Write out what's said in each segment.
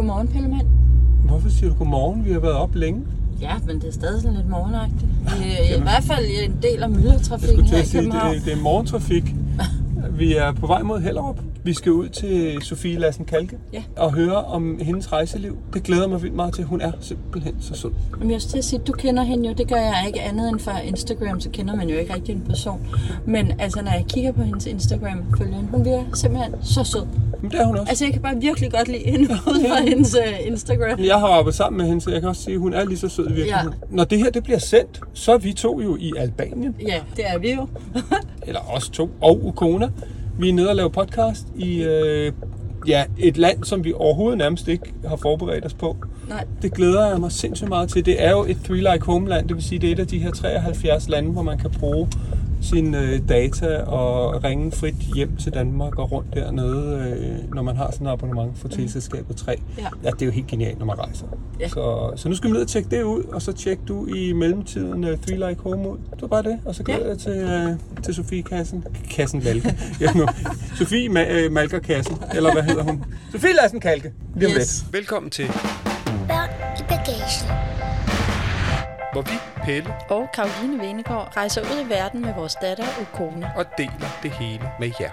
Godmorgen, Pellemand. Hvorfor siger du godmorgen? Vi har været op længe. Ja, men det er stadig sådan lidt morgenagtigt. Vi er i hvert fald en del af myldretrafikken her i sige, København. det, det er morgentrafik. Vi er på vej mod Hellerup. Vi skal ud til Sofie Lassen Kalke Ja. og høre om hendes rejseliv. Det glæder mig vildt meget til. Hun er simpelthen så sød. Men jeg skulle til at sige, du kender hende jo. Det gør jeg ikke andet end fra Instagram, så kender man jo ikke rigtig en person. Men altså, når jeg kigger på hendes Instagram, følger hun virker simpelthen så sød. Men det er hun også. Altså, jeg kan bare virkelig godt lide hende ud fra hendes uh, Instagram. Jeg har arbejdet sammen med hende, så jeg kan også sige, at hun er lige så sød i virkeligheden. Ja. Når det her det bliver sendt, så er vi to jo i Albanien. Ja, det er vi jo. Eller os to. Og Ukona. Vi er nede og lave podcast i øh, ja, et land, som vi overhovedet nærmest ikke har forberedt os på. Nej. Det glæder jeg mig sindssygt meget til. Det er jo et Three Like Home land, det vil sige, det er et af de her 73 lande, hvor man kan bruge sine øh, data og ringe frit hjem til Danmark og rundt dernede, øh, når man har sådan et abonnement for teleselskabet 3. Ja. ja, det er jo helt genialt, når man rejser. Ja. Så, så nu skal vi ned og tjekke det ud, og så tjek du i mellemtiden uh, Three Like Home ud. Det var bare det, og så glæder Ja. jeg til, uh, til Sofie Kassen. Kassen Valke. ja, nu. Sofie Ma- uh, Malker Kassen, eller hvad hedder hun? Sofie Lassen Kalke. Lige om Yes. lidt. Velkommen til, Børn i bagagen. hvor vi, Pelle, Og Karoline Venegård rejser ud i verden med vores datter Ukone. og deler det hele med jer.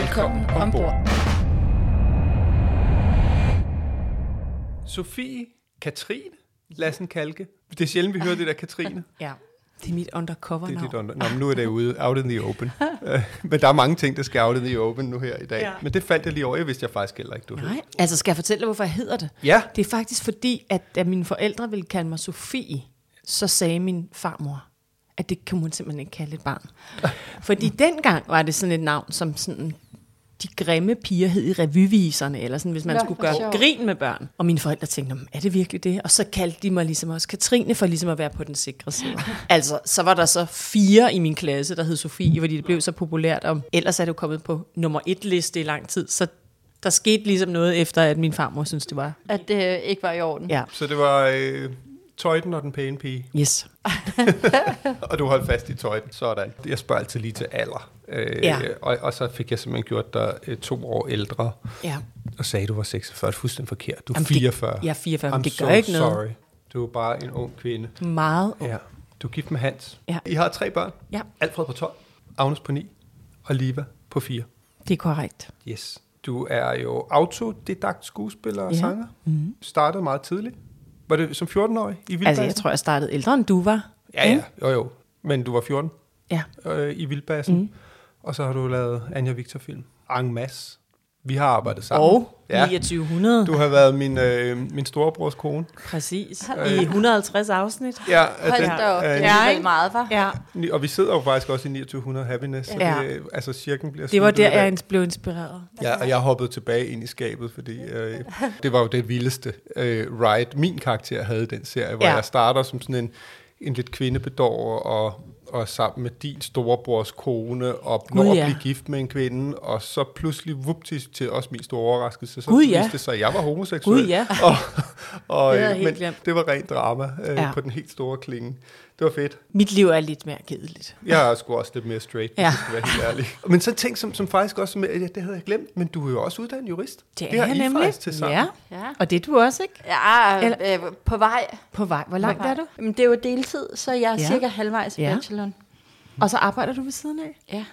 Velkommen ombord. Sofie Katrine Lassen Kalke. Det er sjældent, vi hører det der Katrine. Ja, det er mit undercover Det er navn. dit under... Nå, men nu er det ude, out in the open. Men der er mange ting, der skal out in the open nu her i dag. Ja. Men det faldt jeg lige over. Jeg vidste jeg faktisk heller ikke, du hed. Nej, altså skal jeg fortælle dig, hvorfor jeg hedder det? Ja. Det er faktisk fordi, at da mine forældre ville kalde mig Sofie, så sagde min farmor, at det kunne hun simpelthen ikke kalde et barn. Fordi dengang var det sådan et navn, som sådan de grimme piger hed i revyviserne, eller sådan, hvis man Nå, skulle gøre sjovt. grin med børn. Og mine forældre tænkte, "Nå, er det virkelig det? Og så kaldte de mig ligesom også Katrine, for ligesom at være på den sikre side. altså, så var der så fire i min klasse, der hed Sofie, fordi det blev så populært. Og ellers er det jo kommet på nummer et liste i lang tid, så der skete ligesom noget efter, at min farmor synes det var. At det ikke var i orden. Ja. Så det var øh, Tøjten og den pæne pige. Yes. Og du holdt fast i tøjten. Sådan. Jeg spørger altid lige til alder. Øh, Ja. og, og så fik jeg simpelthen gjort dig øh, to år ældre. Ja. Og sagde, du var 46. Det er fuldstændig forkert. Du er Jamen, det- 44. jeg er 44, men det gør so ikke noget. sorry. Du er bare en ung kvinde. Meget. Ja. Du er gift med Hans. Ja. I har tre børn. Ja. Alfred på 12, Agnes på 9 og Liva på 4. Det er korrekt. Yes. Du er jo autodidakt skuespiller og Ja. sanger. Mm-hmm. Startede meget tidligt. Var det som 14-årig i Vildbassen? Altså, jeg tror, jeg startede ældre, end du var. Ja, ja. Jo, jo. Men du var 14 Ja. øh, i Vildbassen. Mm. Og så har du lavet Anja Victor-film. En masse. Vi har arbejdet sammen. Og ja. 2900. Du har været min, øh, min storebrors kone. Præcis. I 150 afsnit. Ja, Hold da op, det øh, er Ja, alligevel ikke? meget, var. Ja. og vi sidder jo faktisk også i 2900 Happiness. Så Ja. det, altså, cirken bliver Det var der, jeg blev inspireret. Ja, og jeg hoppede tilbage ind i skabet, fordi øh, det var jo det vildeste øh, ride, min karakter havde i den serie, hvor Ja. ja. jeg starter som sådan en, en lidt kvindebedårer og, og sammen med din storebrors kone og når Gud, at ja. blive gift med en kvinde, og så pludselig vuptis til også min store overraskelse, så Gud, ja. viste det sig, at jeg var homoseksuel. Gud, ja. Og, og, Det øh, men glemt. det var rent drama øh, ja. på den helt store klinge. Det var fedt. Mit liv er lidt mere kedeligt. Jeg er sgu også lidt mere straight, hvis Ja. jeg skal være helt ærlig. Men så ting, som, som faktisk også, som, jeg- det havde jeg glemt, men du er jo også uddannet jurist. Det er har jeg I nemlig. faktisk til sammen. Ja. Ja. Og det er du også, ikke? Ja, Eller- øh, på vej. På vej. Hvor langt er du? Jamen, det er jo deltid, så jeg er Ja. cirka halvvejs i Ja. bacheloren. Og så arbejder du ved siden af? Ja,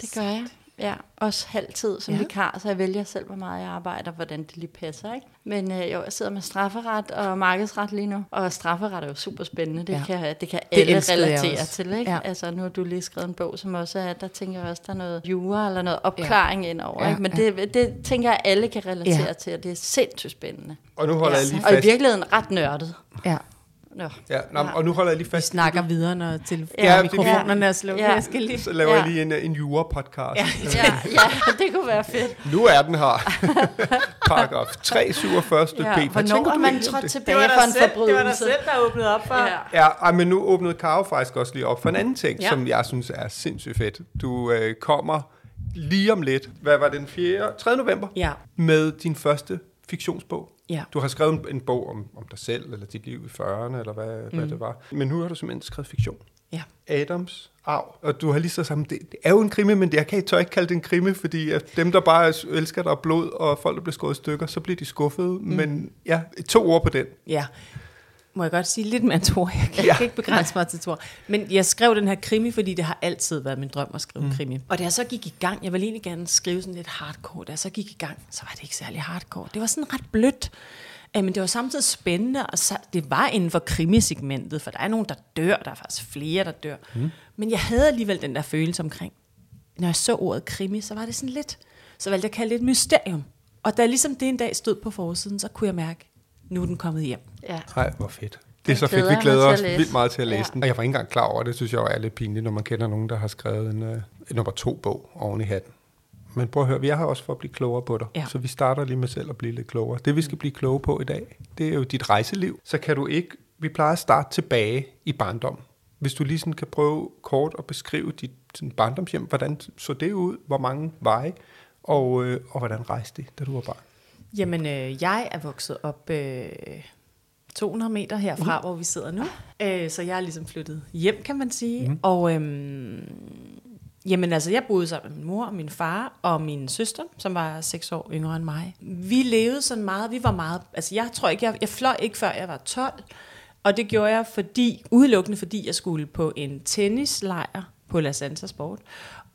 det gør jeg. Ja, også halvtid som Ja. vikar, så jeg vælger selv, hvor meget jeg arbejder, hvordan det lige passer. Ikke? Men øh, jo, jeg sidder med strafferet og markedsret lige nu, og strafferet er jo super spændende. Det, Ja. kan, det kan Det alle relatere til. Ikke? Ja. Altså, nu har du lige skrevet en bog, som også er, der tænker jeg også, der er noget jura eller noget opklaring ja. ind over. Ja, Ikke? Men ja. det, det tænker jeg, alle kan relatere Ja. til, og det er sindssygt spændende. Og nu holder Ja. jeg lige Og i fast. virkeligheden ret nørdet. Ja. Nå. Ja, nå, og nu holder jeg lige Vi fast. snakker videre, når til Ja, ja, det- mikrofonerne er slukket. Ja. Jeg skal lige... Så laver jeg Ja. lige en, en jura-podcast. Ja. Ja, ja, det kunne være fedt. Nu er den her. Paragraf 347 stykke Ja, B. Hvad hvornår tænker er du man trådt det? tilbage for en forbrydelse? der åbnede op for. Ja. Ja, men nu åbnede Karo faktisk også lige op for en anden ting, ja. Ja. som jeg synes er sindssygt fedt. Du øh, kommer lige om lidt, hvad var det, den 4. 3. november, Ja. med din første fiktionsbog. Ja. Du har skrevet en, en bog om, om dig selv, eller dit liv i 40'erne, eller hvad, mm. hvad det var. Men nu har du simpelthen skrevet fiktion. Ja. Adams arv. Og du har lige så sammen, det, det er jo en krimi, men det, jeg kan ikke tør ikke kalde det en krimi, fordi at dem, der bare elsker dig blod, og folk, der bliver skåret i stykker, så bliver de skuffede. Mm. Men ja, to ord på den. Ja. Må jeg godt sige lidt mere end to? Jeg kan Ja. ikke begrænse mig til to. Men jeg skrev den her krimi, fordi det har altid været min drøm at skrive mm. krimi. Og da jeg så gik i gang, jeg ville egentlig gerne skrive sådan lidt hardcore. Da jeg så gik i gang, så var det ikke særlig hardcore. Det var sådan ret blødt. Øh, Men det var samtidig spændende, og så, det var inden for krimisegmentet, for der er nogen, der dør, der er faktisk flere, der dør. Mm. Men jeg havde alligevel den der følelse omkring, når jeg så ordet krimi, så var det sådan lidt, så valgte jeg at kalde det et mysterium. Og da ligesom det en dag stod på forsiden, så kunne jeg mærke, nu er den kommet hjem. Ja. Nej, hvor fedt. Det er så fedt. Vi glæder os vildt meget til at læse Ja. den. Og jeg var ikke engang klar over det. synes jeg er lidt pinligt, når man kender nogen, der har skrevet en, uh, en nummer to bog oven i hatten. Men prøv at høre, vi er her også for at blive klogere på dig. Ja. Så vi starter lige med selv at blive lidt klogere. Det vi skal blive kloge på i dag, det er jo dit rejseliv. Så kan du ikke, vi plejer at starte tilbage i barndom. Hvis du lige sådan kan prøve kort at beskrive dit sådan barndomshjem, hvordan så det ud, hvor mange veje, og, øh, og hvordan rejste det, da du var barn? Jamen, øh, jeg er vokset op øh, 200 meter herfra, hvor vi sidder nu. Øh, så jeg er ligesom flyttet hjem, kan man sige. Mm. Og øhm, jamen, altså, jeg boede sammen med min mor og min far og min søster, som var 6 år yngre end mig. Vi levede sådan meget, vi var meget, altså jeg tror ikke, jeg, jeg fløj ikke før jeg var 12. Og det gjorde jeg fordi, udelukkende fordi jeg skulle på en tennislejr på La Santa Sport.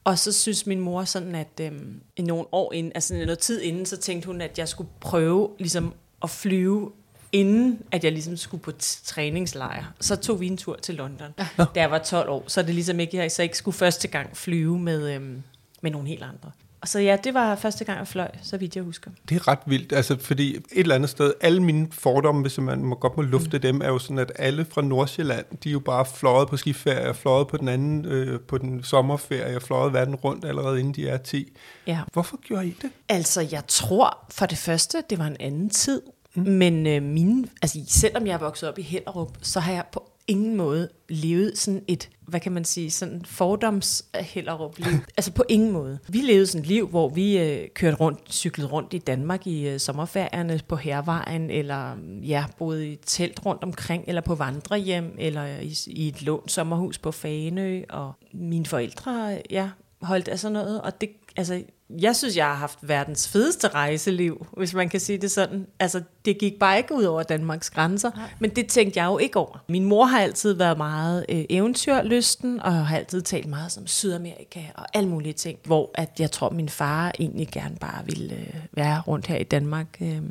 Og så synes min mor sådan, at øhm, i nogle år inden, altså noget tid inden, så tænkte hun, at jeg skulle prøve ligesom at flyve, inden at jeg ligesom skulle på træningslejr. Så tog vi en tur til London, da jeg var 12 år. Så det ligesom ikke, jeg så ikke skulle første gang flyve med, øhm, med nogle helt andre. Og så ja, det var første gang, jeg fløj, så vidt jeg husker. Det er ret vildt, altså fordi et eller andet sted, alle mine fordomme, hvis man må godt må lufte mm. dem, er jo sådan, at alle fra Nordsjælland, de er jo bare fløjet på skiferie, fløjet på den anden, øh, på den sommerferie, fløjet verden rundt allerede inden de er 10. Ja. Hvorfor gjorde I det? Altså, jeg tror for det første, det var en anden tid. Mm. Men øh, mine, altså, selvom jeg er vokset op i Hellerup, så har jeg på ingen måde levet sådan et, hvad kan man sige, sådan fordoms Hellerup liv. altså på ingen måde. Vi levede sådan et liv, hvor vi øh, kørte rundt, cyklede rundt i Danmark i øh, sommerferierne på Hervejen, eller ja, boede i telt rundt omkring, eller på vandrehjem, eller i, i et lånt sommerhus på Faneø, og mine forældre, ja, holdt af sådan noget, og det, altså, jeg synes, jeg har haft verdens fedeste rejseliv, hvis man kan sige det sådan. Altså, det gik bare ikke ud over Danmarks grænser, Nej. men det tænkte jeg jo ikke over. Min mor har altid været meget øh, eventyrlysten, og har altid talt meget som Sydamerika og alle mulige ting, hvor at jeg tror, min far egentlig gerne bare ville øh, være rundt her i Danmark. Øh.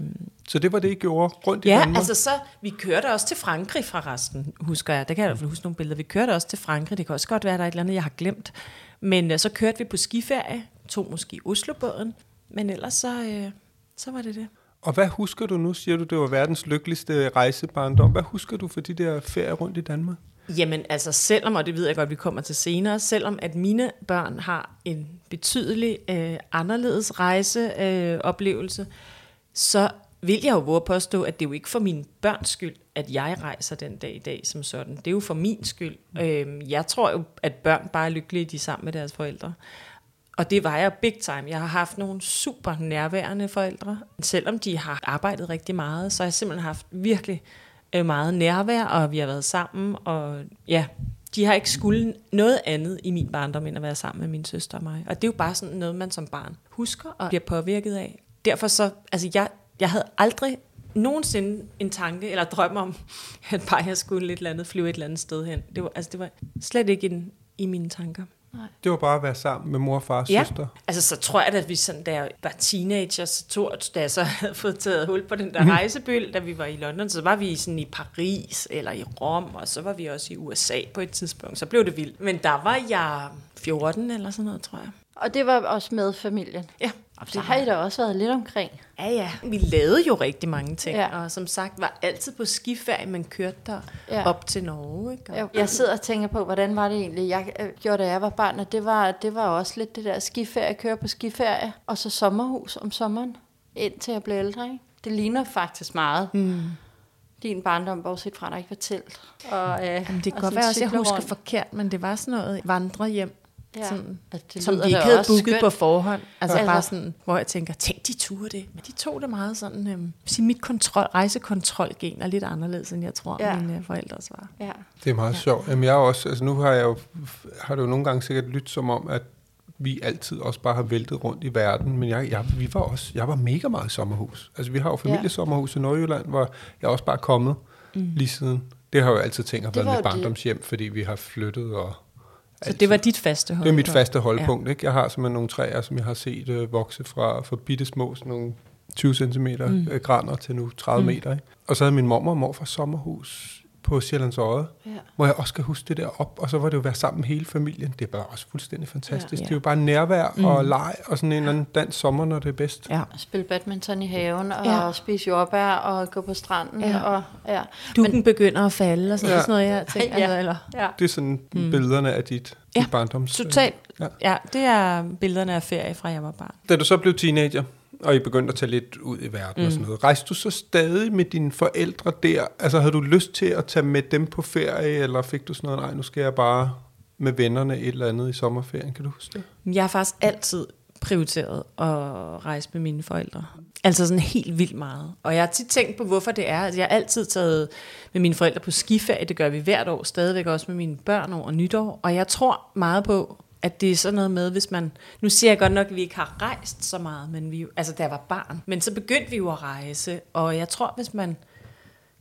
Så det var det, I gjorde rundt i Ja, Danmark? altså så, vi kørte også til Frankrig fra resten, husker jeg. Der kan jeg i hvert fald huske nogle billeder. Vi kørte også til Frankrig, det kan også godt være, der er et eller andet, jeg har glemt. Men øh, så kørte vi på skiferie, tog måske Oslobåden, men ellers så, øh, så var det det. Og hvad husker du nu? Siger du, det var verdens lykkeligste rejsebarndom. Hvad husker du for de der ferier rundt i Danmark? Jamen altså selvom, og det ved jeg godt, vi kommer til senere, selvom at mine børn har en betydelig øh, anderledes rejseoplevelse, øh, oplevelse, så vil jeg jo våge påstå, at det er jo ikke for min børns skyld, at jeg rejser den dag i dag som sådan. Det er jo for min skyld. Øh, jeg tror jo, at børn bare er lykkelige, de er sammen med deres forældre. Og det var jeg big time. Jeg har haft nogle super nærværende forældre. Selvom de har arbejdet rigtig meget, så har jeg simpelthen haft virkelig øh, meget nærvær, og vi har været sammen. Og ja, de har ikke skulle noget andet i min barndom, end at være sammen med min søster og mig. Og det er jo bare sådan noget, man som barn husker og bliver påvirket af. Derfor så, altså jeg, jeg havde aldrig nogensinde en tanke eller drøm om, at bare jeg skulle et eller andet flyve et eller andet sted hen. Det var, altså det var slet ikke en, i mine tanker. Det var bare at være sammen med mor og far og Ja, søster. altså så tror jeg, at vi sådan, da jeg var teenager, så tog, da jeg så havde fået taget hul på den der Mhm. rejsebyld, da vi var i London, så var vi sådan i Paris eller i Rom, og så var vi også i USA på et tidspunkt. Så blev det vildt. Men der var jeg 14 eller sådan noget, tror jeg. Og det var også med familien. Ja, Det har I da også været lidt omkring. Ja, ja. Vi lavede jo rigtig mange ting, Ja. og som sagt var altid på skiferie, man kørte der Ja. op til Norge. Ikke? Og, Jeg, jeg sidder og tænker på, hvordan var det egentlig, jeg øh, gjorde, da jeg var barn, og det var, det var også lidt det der skiferie, køre på skiferie, og så sommerhus om sommeren, indtil jeg blev ældre. Ikke? Det ligner faktisk meget mm. din barndom, bortset fra, at der ikke var telt. Og, øh, Jamen, det kan og godt være også, jeg husker rundt. forkert, men det var sådan noget vandrehjem, Ja. ja. sådan, Altså, det som vi ikke havde booket skønt. på forhånd. Altså Ja. ja. bare sådan, hvor jeg tænker, tænk de turde det. Men de tog det meget sådan, øhm, sige, mit kontrol, rejsekontrolgen er lidt anderledes, end jeg tror, Ja. ja. mine øh, forældres var. Ja. Det er meget sjovt. Jamen, jeg er også, altså nu har jeg jo, har det jo nogle gange sikkert lyttet som om, at vi altid også bare har væltet rundt i verden, men jeg, jeg, vi var også, jeg var mega meget i sommerhus. Altså vi har jo familiesommerhus i Nordjylland, hvor jeg er også bare er kommet mm. lige siden. Det har jeg jo altid tænkt været var mit barndomshjem, fordi vi har flyttet og... Så det var dit faste hold. Det er mit faste holdpunkt. Ikke? Jeg har simpelthen nogle træer, som jeg har set øh, vokse fra, fra bitte små, sådan nogle 20 cm mm. øh, graner til nu 30 mm. meter. Ikke? Og så havde min mormor og morfar sommerhus på Sjællands Odde, Ja. hvor jeg også skal huske det der op, og så var det jo være sammen med hele familien. Det er bare også fuldstændig fantastisk. Ja. Ja. Det er jo bare nærvær mm. og leg, og sådan en eller anden dansk sommer, når det er bedst. Ja. Spille badminton i haven, og Ja. spise jordbær, og gå på stranden. Ja. Og, ja. Dukken begynder at falde, og sådan, Ja. ja. sådan noget, jeg tænker. Ja. Ja. Eller, Ja. Det er sådan mm. billederne af dit, Ja, dit barndoms... totalt. Ja. Ja. ja, det er billederne af ferie fra jeg var barn. Da du så blev teenager, og I begyndte at tage lidt ud i verden mm. og sådan noget, rejste du så stadig med dine forældre der? Altså havde du lyst til at tage med dem på ferie, eller fik du sådan noget, nej, nu skal jeg bare med vennerne et eller andet i sommerferien, kan du huske det? Jeg har faktisk altid prioriteret at rejse med mine forældre. Altså sådan helt vildt meget. Og jeg har tit tænkt på, hvorfor det er. Altså, jeg har altid taget med mine forældre på skiferie. Det gør vi hvert år, stadigvæk også med mine børn over nytår. Og jeg tror meget på, at det er sådan noget med, hvis man... Nu siger jeg godt nok, at vi ikke har rejst så meget, men vi, altså da jeg var barn. Men så begyndte vi jo at rejse, og jeg tror, hvis man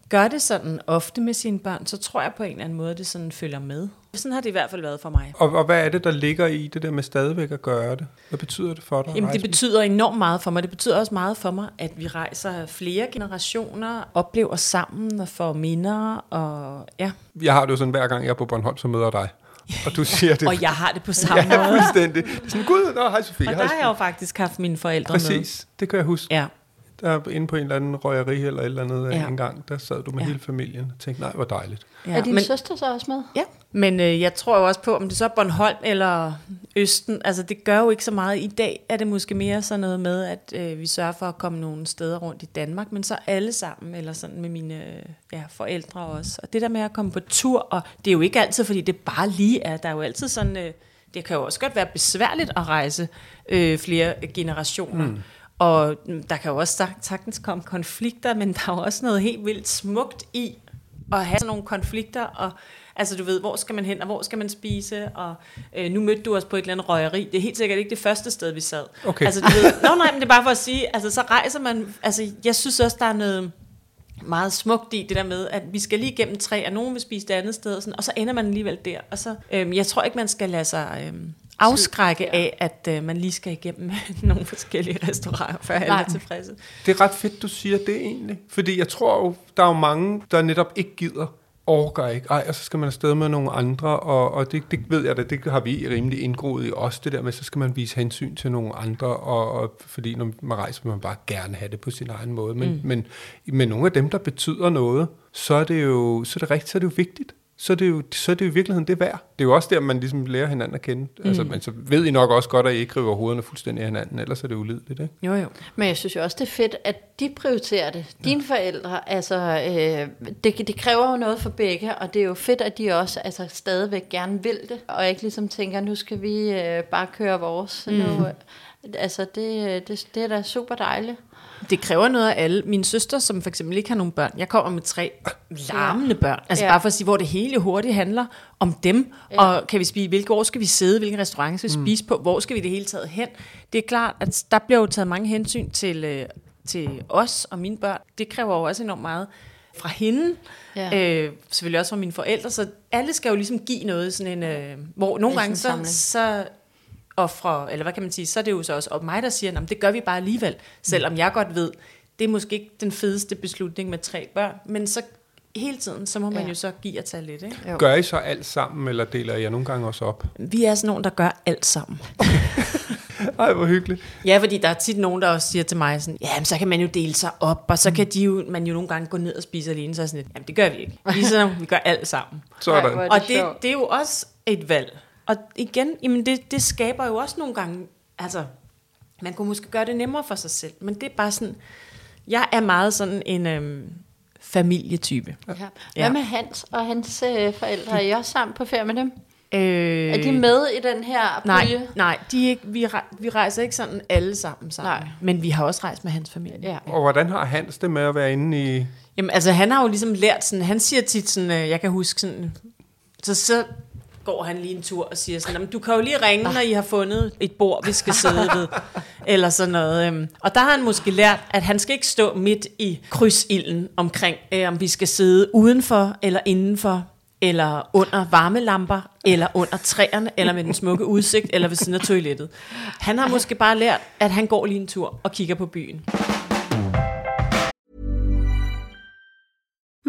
gør det sådan ofte med sine børn, så tror jeg på en eller anden måde, at det sådan følger med. Sådan har det i hvert fald været for mig. Og, og hvad er det, der ligger i det der med stadigvæk at gøre det? Hvad betyder det for dig? Jamen, det betyder enormt meget for mig. Det betyder også meget for mig, at vi rejser flere generationer, oplever sammen og får minder. Og, ja. Jeg har det jo sådan, hver gang jeg er på Bornholm, så møder jeg dig. Og du siger det. og jeg har det på samme ja, måde. fuldstændig. Det er sådan, gud, nå, hej Sofie. Og hej der har jeg jo faktisk haft mine forældre med. Præcis, det kan jeg huske. Ja. Der er inde på en eller anden røgeri eller et eller andet ja. Ja. en gang, der sad du med ja. Ja. hele familien og tænkte, nej, hvor dejligt. Ja. Er din men, søster så også med? Ja, men øh, jeg tror jo også på, om det så er Bornholm eller Østen, altså det gør jo ikke så meget. I dag er det måske mere sådan noget med, at øh, vi sørger for at komme nogle steder rundt i Danmark, men så alle sammen, eller sådan med mine øh, ja, forældre også. Og det der med at komme på tur, og det er jo ikke altid, fordi det bare lige er, der er jo altid sådan, øh, det kan jo også godt være besværligt at rejse øh, flere generationer. Mm. Og mm, der kan jo også sag- sagtens komme konflikter, men der er jo også noget helt vildt smukt i at have sådan nogle konflikter, og altså du ved, hvor skal man hen, og hvor skal man spise, og øh, nu mødte du os på et eller andet røgeri, det er helt sikkert ikke det første sted, vi sad. Okay. Altså du ved, nå nej, men det er bare for at sige, altså så rejser man, altså jeg synes også, der er noget meget smukt i det der med, at vi skal lige igennem tre, og nogen vil spise det andet sted, og, sådan, og så ender man alligevel der. Og så, øhm, jeg tror ikke, man skal lade sig øhm, afskrække af, at øh, man lige skal igennem nogle forskellige restauranter, før alle er tilfredse. Det er ret fedt, du siger det egentlig. Fordi jeg tror jo, der er jo mange, der netop ikke gider orker ikke. Ej, og så skal man afsted med nogle andre, og, og det, det ved jeg da, det har vi rimelig indgroet i os, det der med, så skal man vise hensyn til nogle andre, og, og fordi når man rejser, vil man bare gerne have det på sin egen måde. Men, mm. men, men nogle af dem, der betyder noget, så er det jo, så er det rigtigt, så er det jo vigtigt. Så er, det jo, så er det jo i virkeligheden det værd. Det er jo også der, man ligesom lærer hinanden at kende. Mm. Altså, men så ved I nok også godt, at I ikke river hovederne fuldstændig af hinanden, ellers er det ulideligt, ikke? Jo, jo. Men jeg synes jo også, det er fedt, at de prioriterer det. Dine forældre, altså, øh, det, det kræver jo noget for begge, og det er jo fedt, at de også altså, stadigvæk gerne vil det, og ikke ligesom tænker, nu skal vi øh, bare køre vores. Mm. Nu, øh, altså, det, det, det er da super dejligt. Det kræver noget af alle. Min søster, som for eksempel ikke har nogen børn, jeg kommer med tre larmende børn. Altså Ja. bare for at sige, hvor det hele hurtigt handler om dem. Ja. Og kan vi spise, hvilke år skal vi sidde, hvilken restaurant skal vi spise på, hvor skal vi det hele taget hen. Det er klart, at der bliver jo taget mange hensyn til, øh, til os og mine børn. Det kræver jo også enormt meget fra hende, Ja. øh, selvfølgelig også fra mine forældre, så alle skal jo ligesom give noget, sådan en, øh, hvor nogle gange så, så og fra, eller hvad kan man sige, så er det jo så også op mig, der siger, at det gør vi bare alligevel, selvom jeg godt ved, det er måske ikke den fedeste beslutning med tre børn, men så hele tiden, så må man Ja. jo så give og tage lidt. Ikke? Jo. Gør I så alt sammen, eller deler jeg nogle gange også op? Vi er sådan nogen, der gør alt sammen. Ej, hvor hyggeligt. Ja, fordi der er tit nogen, der også siger til mig sådan, ja, så kan man jo dele sig op, og så kan de jo, man jo nogle gange gå ned og spise alene, så er sådan lidt, jamen det gør vi ikke. Ligesom vi gør alt sammen. Sådan. Ej, er Og det, sjovt. det er jo også et valg. Og igen, jamen det, det skaber jo også nogle gange, altså, man kunne måske gøre det nemmere for sig selv, men det er bare sådan, jeg er meget sådan en øhm, familietype. Ja. Hvad Ja. med Hans og hans øh, forældre? Er I også sammen på ferie med dem? Øh, Er de med i den her Nej, pulje? nej de er ikke, vi, vi rejser ikke sådan alle sammen sammen. Nej. Men vi har også rejst med hans familie. Ja. Og hvordan har Hans det med at være inde i... Jamen, altså, han har jo ligesom lært sådan, han siger tit sådan, øh, jeg kan huske sådan, så, så går han lige en tur og siger sådan, "Jamen, du kan jo lige ringe, når I har fundet et bord, vi skal sidde ved, eller sådan noget. øhm. Og der har han måske lært, at han skal ikke stå midt i krydsilden omkring, øh, om vi skal sidde udenfor eller indenfor, eller under varmelamper, eller under træerne, eller med den smukke udsigt, eller ved siden af toilettet. Han har måske bare lært, at han går lige en tur og kigger på byen.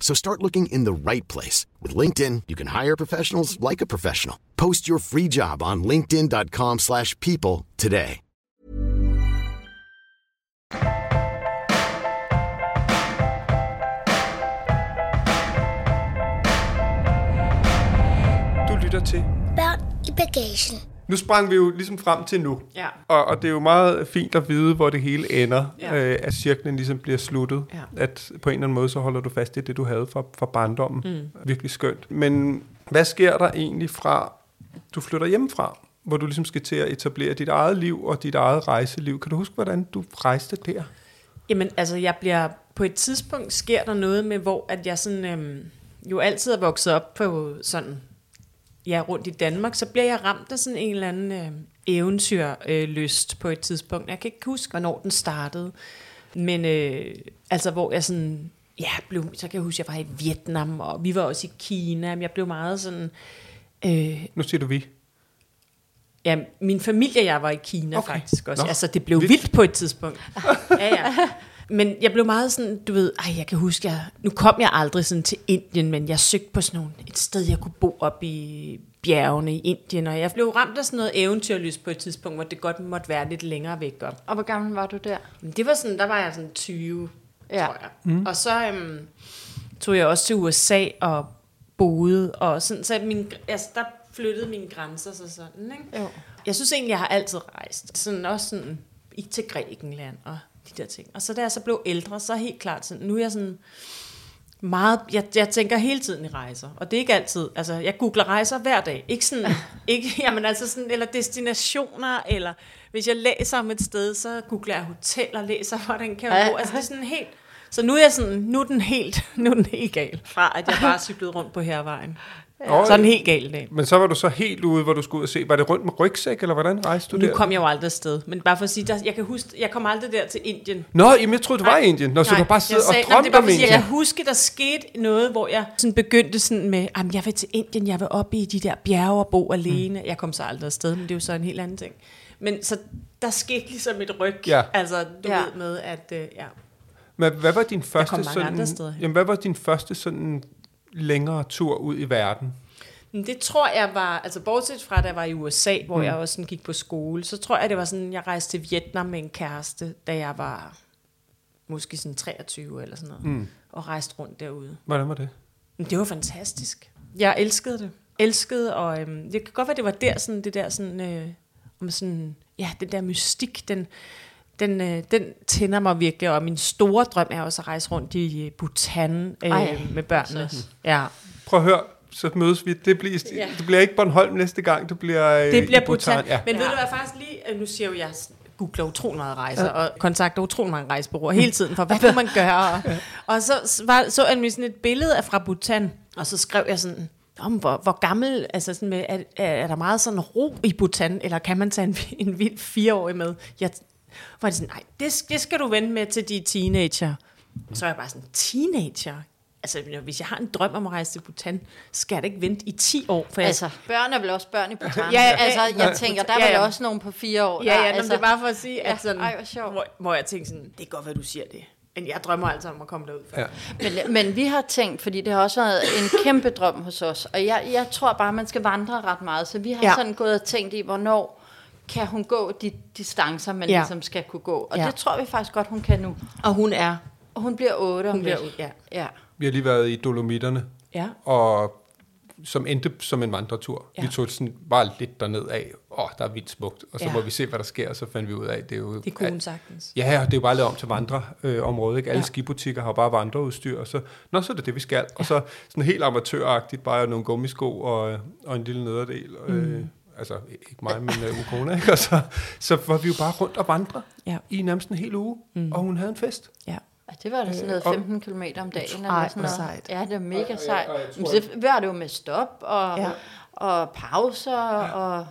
So start looking in the right place. With LinkedIn, you can hire professionals like a professional. Post your free job on linkedin.com/people slash people today. Du lytter til. Børn i bagagen. Nu sprang vi jo ligesom frem til nu. Ja. Og, og det er jo meget fint at vide, hvor det hele ender. Ja. Øh, at cirklen ligesom bliver sluttet. Ja. At på en eller anden måde, så holder du fast i det, du havde fra, fra barndommen. Mm. Virkelig skønt. Men hvad sker der egentlig fra, du flytter hjemmefra? Hvor du ligesom skal til at etablere dit eget liv og dit eget rejseliv. Kan du huske, hvordan du rejste der? Jamen, altså, jeg bliver... På et tidspunkt sker der noget med, hvor at jeg sådan... Øhm, jo altid er vokset op på sådan... Ja, rundt i Danmark, så bliver jeg ramt af sådan en eller anden øh, eventyrlyst øh, på et tidspunkt. Jeg kan ikke huske, hvornår den startede. Men øh, altså, hvor jeg sådan... Ja, blev, så kan jeg huske, at jeg var i Vietnam, og vi var også i Kina. Men jeg blev meget sådan... Øh, Nu siger du vi. Ja, min familie og jeg var i Kina Okay. faktisk også. Nå. Altså, det blev vildt. vildt på et tidspunkt. ja, ja. Men jeg blev meget sådan, du ved, ej, jeg kan huske, jeg, nu kom jeg aldrig sådan til Indien, men jeg søgte på sådan nogle, et sted, jeg kunne bo op i bjergene i Indien, og jeg blev ramt af sådan noget eventyrlyst på et tidspunkt, hvor det godt måtte være lidt længere væk op. Og hvor gammel var du der? Det var sådan, der var jeg sådan 20, Ja. tror jeg. Mm. Og så øhm, tog jeg også til USA og boede, og sådan, så min, altså, der flyttede mine grænser sig sådan, ikke? Jo. Jeg synes egentlig, jeg har altid rejst. Sådan også sådan i til Grækenland og de der ting. Og så da jeg så blev ældre, så helt klart sådan, nu er jeg sådan meget, jeg, jeg tænker hele tiden i rejser, og det er ikke altid, altså jeg googler rejser hver dag, ikke sådan, ikke, jamen altså sådan, eller destinationer, eller hvis jeg læser om et sted, så googler jeg hoteller, læser, hvordan kan jeg bo, altså det er sådan helt, så nu er jeg sådan, nu er den helt, nu er den helt gal, fra at jeg bare cyklede rundt på hervejen. Ja. Så den helt gal i dag. Men så var du så helt ude, hvor du skulle ud og se. Var det rundt med rygsæk, eller hvordan rejste du Nu der? kom jeg jo aldrig afsted, men bare for at sige, der, jeg kan huske, jeg kom aldrig der til Indien. Nå, jamen, jeg troede, du var i Indien. Nå, så du bare sidder og drømte det er bare om Indien. Jeg kan huske, der skete noget, hvor jeg sådan begyndte sådan med, at jeg vil til Indien, jeg vil op i de der bjerge og bo alene. Jeg kom så aldrig afsted, men det er jo så en helt anden ting. Men så der skete ligesom et ryg, Ja. altså du Ja. ved med, at øh, ja. Men hvad var din første sådan, jamen, hvad var din første sådan længere tur ud i verden? Det tror jeg var, altså bortset fra, da jeg var i USA, hvor mm. jeg også sådan gik på skole, så tror jeg, det var sådan, jeg rejste til Vietnam med en kæreste, da jeg var måske sådan 23 eller sådan noget, mm. og rejste rundt derude. Hvordan var det? Det var fantastisk. Jeg elskede det. Elskede, og øhm, det kan godt være, det var der, sådan, det der sådan, øh, om sådan, ja, den der mystik, den, den, øh, den tænder mig virkelig, og min store drøm er også at rejse rundt i øh, Bhutan øh, Ej, med børnene. Ja, prøv at høre, så mødes vi. Det bliver, Ja. det bliver ikke Bornholm næste gang, det bliver, øh, Det bliver i Bhutan. Ja. Men ved du hvad, faktisk lige, øh, nu siger jo jeg, googler utrolig meget rejser, og kontakter utrolig mange rejsebureauer hele tiden, for hvad kunne man gøre? Og, og så var, så jeg sådan et billede af fra Bhutan, og så skrev jeg sådan, om hvor, hvor gammel, altså sådan med, er, er, er der meget sådan ro i Bhutan, eller kan man tage en, en vild fireårig med? Jeg var det sådan, nej, det, det skal du vente med til de er teenager. Så er jeg bare sådan, teenager? Altså, hvis jeg har en drøm om at rejse til Bhutan, skal jeg da ikke vente i 10 år, for jeg Altså, børn er vel også børn i Bhutan. Ja, ja, altså, ja. jeg tænker, der er Ja, vel ja. også nogen på fire år. Ja, der, ja, altså, altså, det er bare for at sige, Ja, at sådan, ej, hvor hvor, hvor jeg tænker sådan, det er godt, hvad du siger det. Men jeg drømmer altså om at komme derud. Ja. Men, men vi har tænkt, fordi det har også været en kæmpe drøm hos os, og jeg, jeg tror bare, man skal vandre ret meget, så vi har Ja. ja. sådan gået og tænkt i, hvornår kan hun gå de distancer, man Ja. ja. ligesom skal kunne gå. Og Ja. ja. det tror vi faktisk godt, hun kan nu. Og hun er, Og hun bliver otte om hun bliver lidt. ud, ja. Ja. Vi har lige været i Dolomitterne, Ja, og som endte som en vandretur. Ja. Ja. Vi tog sådan bare lidt derned af. Åh, oh, der er vildt smukt. Og så Ja. ja. må vi se, hvad der sker, og så fandt vi ud af, det er jo... det kunne hun sagtens. Ja, og det er jo bare lavet om til vandreområdet. Ikke? Alle Ja. ja. skibutikker har bare vandreudstyr, og så, nå, så er det det, vi skal. Og så sådan helt amatøragtigt, bare nogle gummisko og, og en lille nederdel. Mm. Øh, altså, ikke mig, men uh, Ukona, ikke? Og så, så var vi jo bare rundt og vandre Ja. i nærmest en hel uge, mm. og hun havde en fest. Ja. Og det var da sådan noget og- 15 km om dagen. Ej, eller sådan noget. sejt. Ja, det er mega sejt. Men det var det jo med stop og, Ja. ja. og pauser og...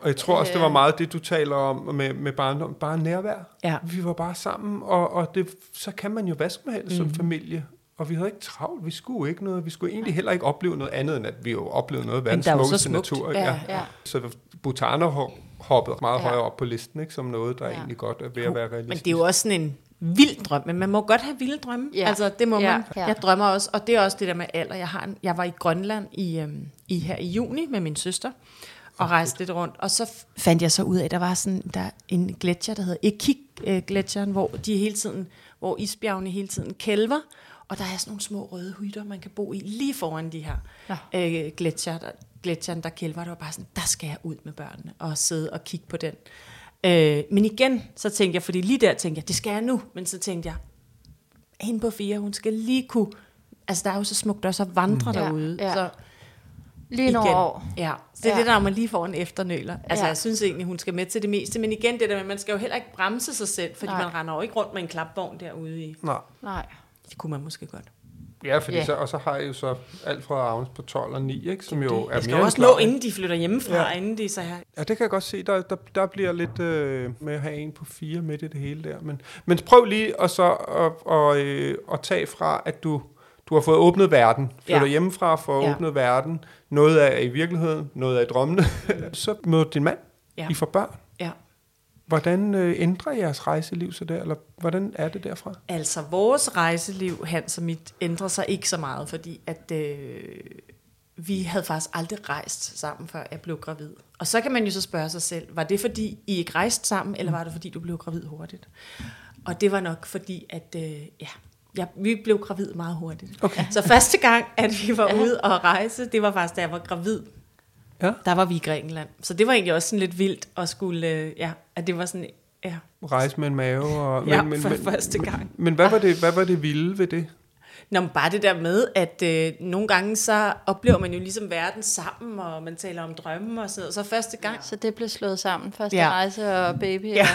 Og jeg tror også, det var meget det, du taler om med, med barndom. Bare nærvær. Ja. Vi var bare sammen, og, og det, så kan man jo hvad som helst mm. som familie. Og vi havde ikke travlt, vi skulle ikke noget. Vi skulle egentlig heller ikke opleve noget andet, end at vi jo oplevede noget af verdens er smukkeste natur. ikke? Ja, ja. Så Bhutan har hoppet meget Ja. højere op på listen, ikke? som noget, der ja. Ja. egentlig godt er ved at være realistisk. Men det er jo også sådan en vild drøm, men man må godt have vilde drømme. Ja. Altså, det må Ja, man. ja. Jeg drømmer også, og det er også det der med alder. Jeg, har en, jeg var i Grønland i, øhm, i her i juni med min søster, og rejste lidt rundt. Og så fandt jeg så ud af, at der var sådan der er en gletsjer, der hedder Ekik-gletsjeren, hvor de hele tiden, hvor isbjergene hele tiden kælver, og der er sådan nogle små røde hytter, man kan bo i lige foran de her øh, gletsjer, der, gletsjeren, der kælver. Det var bare sådan, der skal jeg ud med børnene og sidde og kigge på den. Øh, men igen, så tænkte jeg, fordi lige der tænkte jeg, det skal jeg nu, men så tænkte jeg, hende på fire, hun skal lige kunne, altså der er jo så smukt også at vandre Ja, derude, ja. så Lige nogle igen. år. Ja, så det er Ja. det der, man lige får en efternøler. Altså, Ja. jeg synes egentlig, hun skal med til det meste. Men igen, det der med, man skal jo heller ikke bremse sig selv, fordi Nej. man render jo ikke rundt med en klapvogn derude i. Nej. Nej. Det kunne man måske godt. Ja, fordi Ja. så, og så har jeg jo så alt fra Agnes på 12 og 9, ikke? som jo er skal mere end også nå, inden de flytter hjemmefra, ja. inden de så her. Ja, det kan jeg godt se. Der, der, der bliver lidt øh, med at have en på fire midt i det hele der. Men, men prøv lige at, så, at, og, øh, at tage fra, at du, du har fået åbnet verden. Flytter Ja. hjemmefra for at Ja. ja. åbne verden. Noget er i virkeligheden, noget er i drømmene. så møder din mand. Ja. I får børn. Hvordan øh, ændrer jeres rejseliv så der? Eller hvordan er det derfra? Altså, vores rejseliv, Hans og mit, ændrer sig ikke så meget, fordi at øh, vi havde faktisk aldrig rejst sammen, før jeg blev gravid. Og så kan man jo så spørge sig selv, var det fordi, I ikke rejste sammen, eller var det fordi, du blev gravid hurtigt? Og det var nok fordi, at øh, ja, ja, vi blev gravid meget hurtigt. Okay. Så første gang, at vi var ude og rejse, det var faktisk, da jeg var gravid. Ja. Der var vi i Grækenland. Så det var egentlig også sådan lidt vildt at skulle, øh, ja, at det var sådan, ja, Rejse med en mave. Og, ja for første gang. Men hvad var, det, hvad var det vilde ved det? Nå, men bare det der med, at øh, nogle gange så oplever man jo ligesom verden sammen, og man taler om drømme og sådan noget. Så første gang, Så det blev slået sammen. Første Ja. ja. rejse og baby Ja. ja.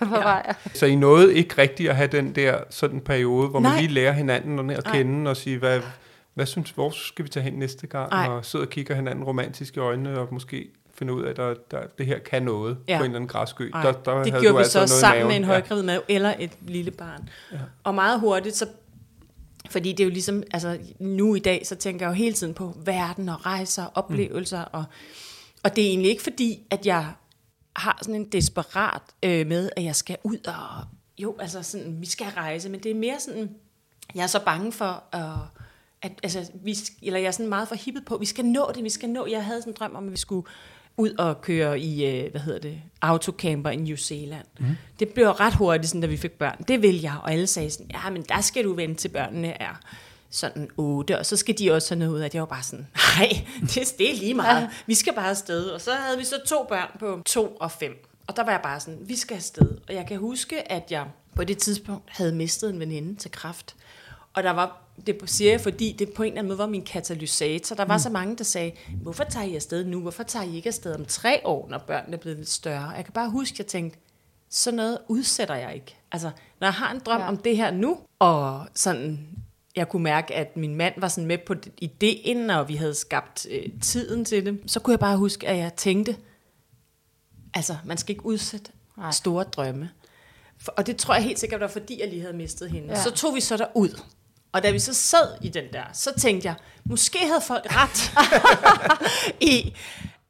og på vej. Så I nåede ikke rigtigt at have den der sådan periode, hvor man Nej. lige lærer hinanden at Nej. kende og sige, hvad, hvad synes, hvor skal vi tage hen næste gang? Nej. Og sidde og kigge hinanden romantisk i øjnene og måske finde ud af, at der, der, det her kan noget Ja. ja. på en eller anden græsø. Ej, Der, der det havde gjorde vi altså så sammen med en højgravid mave eller et lille barn. Ja. Og meget hurtigt, så, fordi det er jo ligesom, altså nu i dag, så tænker jeg jo hele tiden på verden og rejser og oplevelser. Mm. Og, og det er egentlig ikke fordi, at jeg har sådan en desperat øh, med, at jeg skal ud og, jo, altså sådan, vi skal rejse, men det er mere sådan, jeg er så bange for at, at altså, vi, eller jeg er sådan meget for hippet på, vi skal nå det, vi skal nå, jeg havde sådan en drøm om, at vi skulle ud og køre i, øh, hvad hedder det, autocamper i New Zealand. Mm. Det blev ret hurtigt, sådan, da vi fik børn. Det vil jeg, og alle sagde sådan, ja, men der skal du vente til børnene er sådan otte, og så skal de også have noget ud af, det. jeg var bare sådan, nej, det, det er lige meget, vi skal bare afsted. Og så havde vi så to børn på to og fem, og der var jeg bare sådan, vi skal afsted. Og jeg kan huske, at jeg på det tidspunkt havde mistet en veninde til kraft, og der var det siger jeg, fordi det på en eller anden måde var min katalysator. Der var mm. så mange, der sagde, hvorfor tager I afsted nu? Hvorfor tager I ikke afsted om tre år, når børnene er blevet lidt større? Jeg kan bare huske, at jeg tænkte, sådan noget udsætter jeg ikke. Altså, når jeg har en drøm ja. om det her nu, og sådan, jeg kunne mærke, at min mand var sådan med på ideen, og vi havde skabt øh, tiden til det, så kunne jeg bare huske, at jeg tænkte, altså, man skal ikke udsætte Nej. store drømme. For, og det tror jeg helt sikkert var, fordi jeg lige havde mistet hende. Ja. Så tog vi så derud. Og da vi så sad i den der, så tænkte jeg, måske havde folk ret i,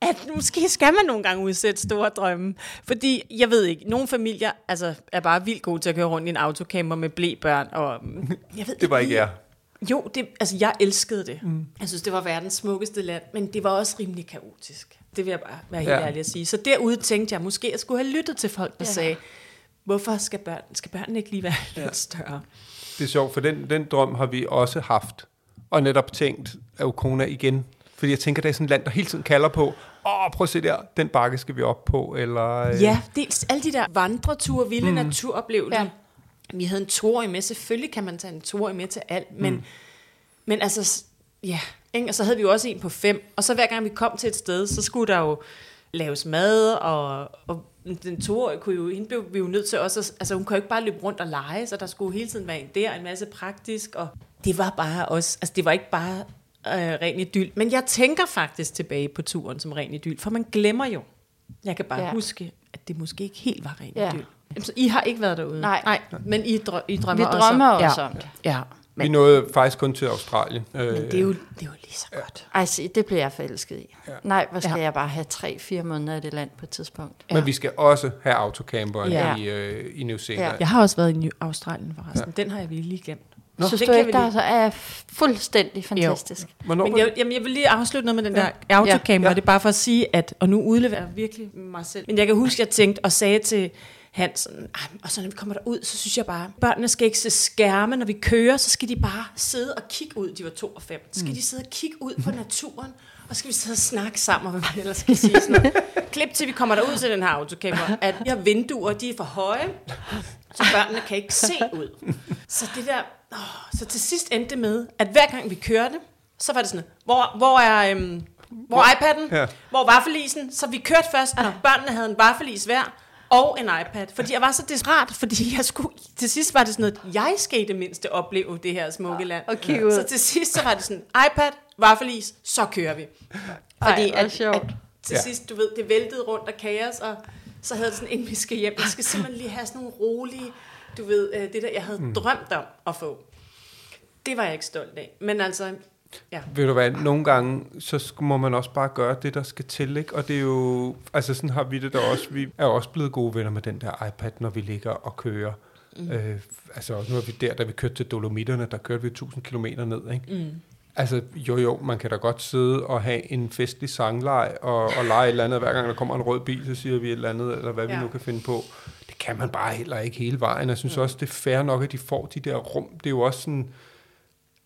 at måske skal man nogle gange udsætte store drømme. Fordi, jeg ved ikke, nogle familier altså, er bare vildt gode til at køre rundt i en autocamper med blæbørn. Og, jeg ved, det var ikke jer. Jo, det, altså jeg elskede det. Mm. Jeg synes, det var verdens smukkeste land, men det var også rimelig kaotisk. Det vil jeg bare være helt ja. ærlig at sige. Så derude tænkte jeg, måske jeg skulle have lyttet til folk, der ja. sagde, hvorfor skal, børn, skal børnene ikke lige være ja. lidt større? Det er sjovt, for den, den drøm har vi også haft, og netop tænkt, at Ukona igen. Fordi jeg tænker, det er sådan et land, der hele tiden kalder på, åh, prøv at se der, den bakke skal vi op på, eller... Øh... Ja, dels alle de der vandreture, vilde mm. naturoplevelser. Ja. Vi havde en tour med, selvfølgelig kan man tage en tour med til alt, men, mm. men altså, ja, ikke? og så havde vi jo også en på fem, og så hver gang vi kom til et sted, så skulle der jo laves mad, og, og den toårige kunne jo, hende blev vi jo nødt til også, altså hun kunne jo ikke bare løbe rundt og lege, så der skulle hele tiden være en der, en masse praktisk, og det var bare også, altså det var ikke bare øh, ren idyl, men jeg tænker faktisk tilbage på turen som ren idyl, for man glemmer jo, jeg kan bare ja. huske, at det måske ikke helt var ren ja. idyl. Så I har ikke været derude? Nej. Nej men I, drø- I drømmer også Vi drømmer også, også om det. Ja. Men, vi nåede faktisk kun til Australien. Men det er jo, det er jo lige så godt. Ej, se, det bliver jeg forelsket i. Ja. Nej, hvor skal ja. jeg bare have tre-fire måneder i det land på et tidspunkt. Ja. Men vi skal også have autocamper ja. i, øh, i New Zealand. Ja. Jeg har også været i New Australien forresten. Ja. Den har jeg virkelig lige glemt. Nå, Synes du ikke, der lige... er fuldstændig fantastisk? Hvornår Men jeg, jamen, jeg vil lige afslutte noget med den der ja. autocamper. Ja. Det er bare for at sige, at, og nu udleverer jeg virkelig mig selv. Men jeg kan huske, at jeg tænkte og sagde til Hansen. Og så når vi kommer derud, så synes jeg bare, børnene skal ikke se skærme. Når vi kører, så skal de bare sidde og kigge ud. De var to og fem. Så skal mm. de sidde og kigge ud på naturen. Og skal vi sidde og snakke sammen, og hvad man ellers skal sige. Sådan noget. Klip til, vi kommer derud til den her autocamper, at de her vinduer, de er for høje, så børnene kan ikke se ud. Så det der, åh, så til sidst endte det med, at hver gang vi kørte, så var det sådan, hvor, hvor er, øhm, hvor er iPad'en? Ja. Hvor var vaffelisen? Så vi kørte først, når børnene havde en vaffelis hver, og en iPad. Fordi jeg var så desperat, fordi jeg skulle, til sidst var det sådan noget, jeg skal i det mindste opleve det her smukke land. Okay, ja. Så til sidst så var det sådan, iPad, vaffelis, så kører vi. Fordi Ej, at, at, til ja. sidst, du ved, det væltede rundt af kaos, og så havde det sådan, inden vi skal hjem, jeg skal simpelthen lige have sådan nogle rolige, du ved, øh, det der, jeg havde mm. drømt om at få. Det var jeg ikke stolt af. Men altså, Ja. Ved du hvad, nogle gange, så må man også bare gøre det, der skal til, ikke? Og det er jo, altså sådan har vi det der også, vi er også blevet gode venner med den der iPad, når vi ligger og kører. Mm. Øh, altså nu er vi der, da vi kørte til Dolomitterne, der kørte vi 1000 km ned, ikke? Mm. Altså, jo jo, man kan da godt sidde og have en festlig sangleg og, og lege et eller andet. Hver gang der kommer en rød bil, så siger vi et eller andet, eller hvad ja. vi nu kan finde på. Det kan man bare heller ikke hele vejen. Jeg synes mm. også, det er fair nok, at de får de der rum. Det er jo også sådan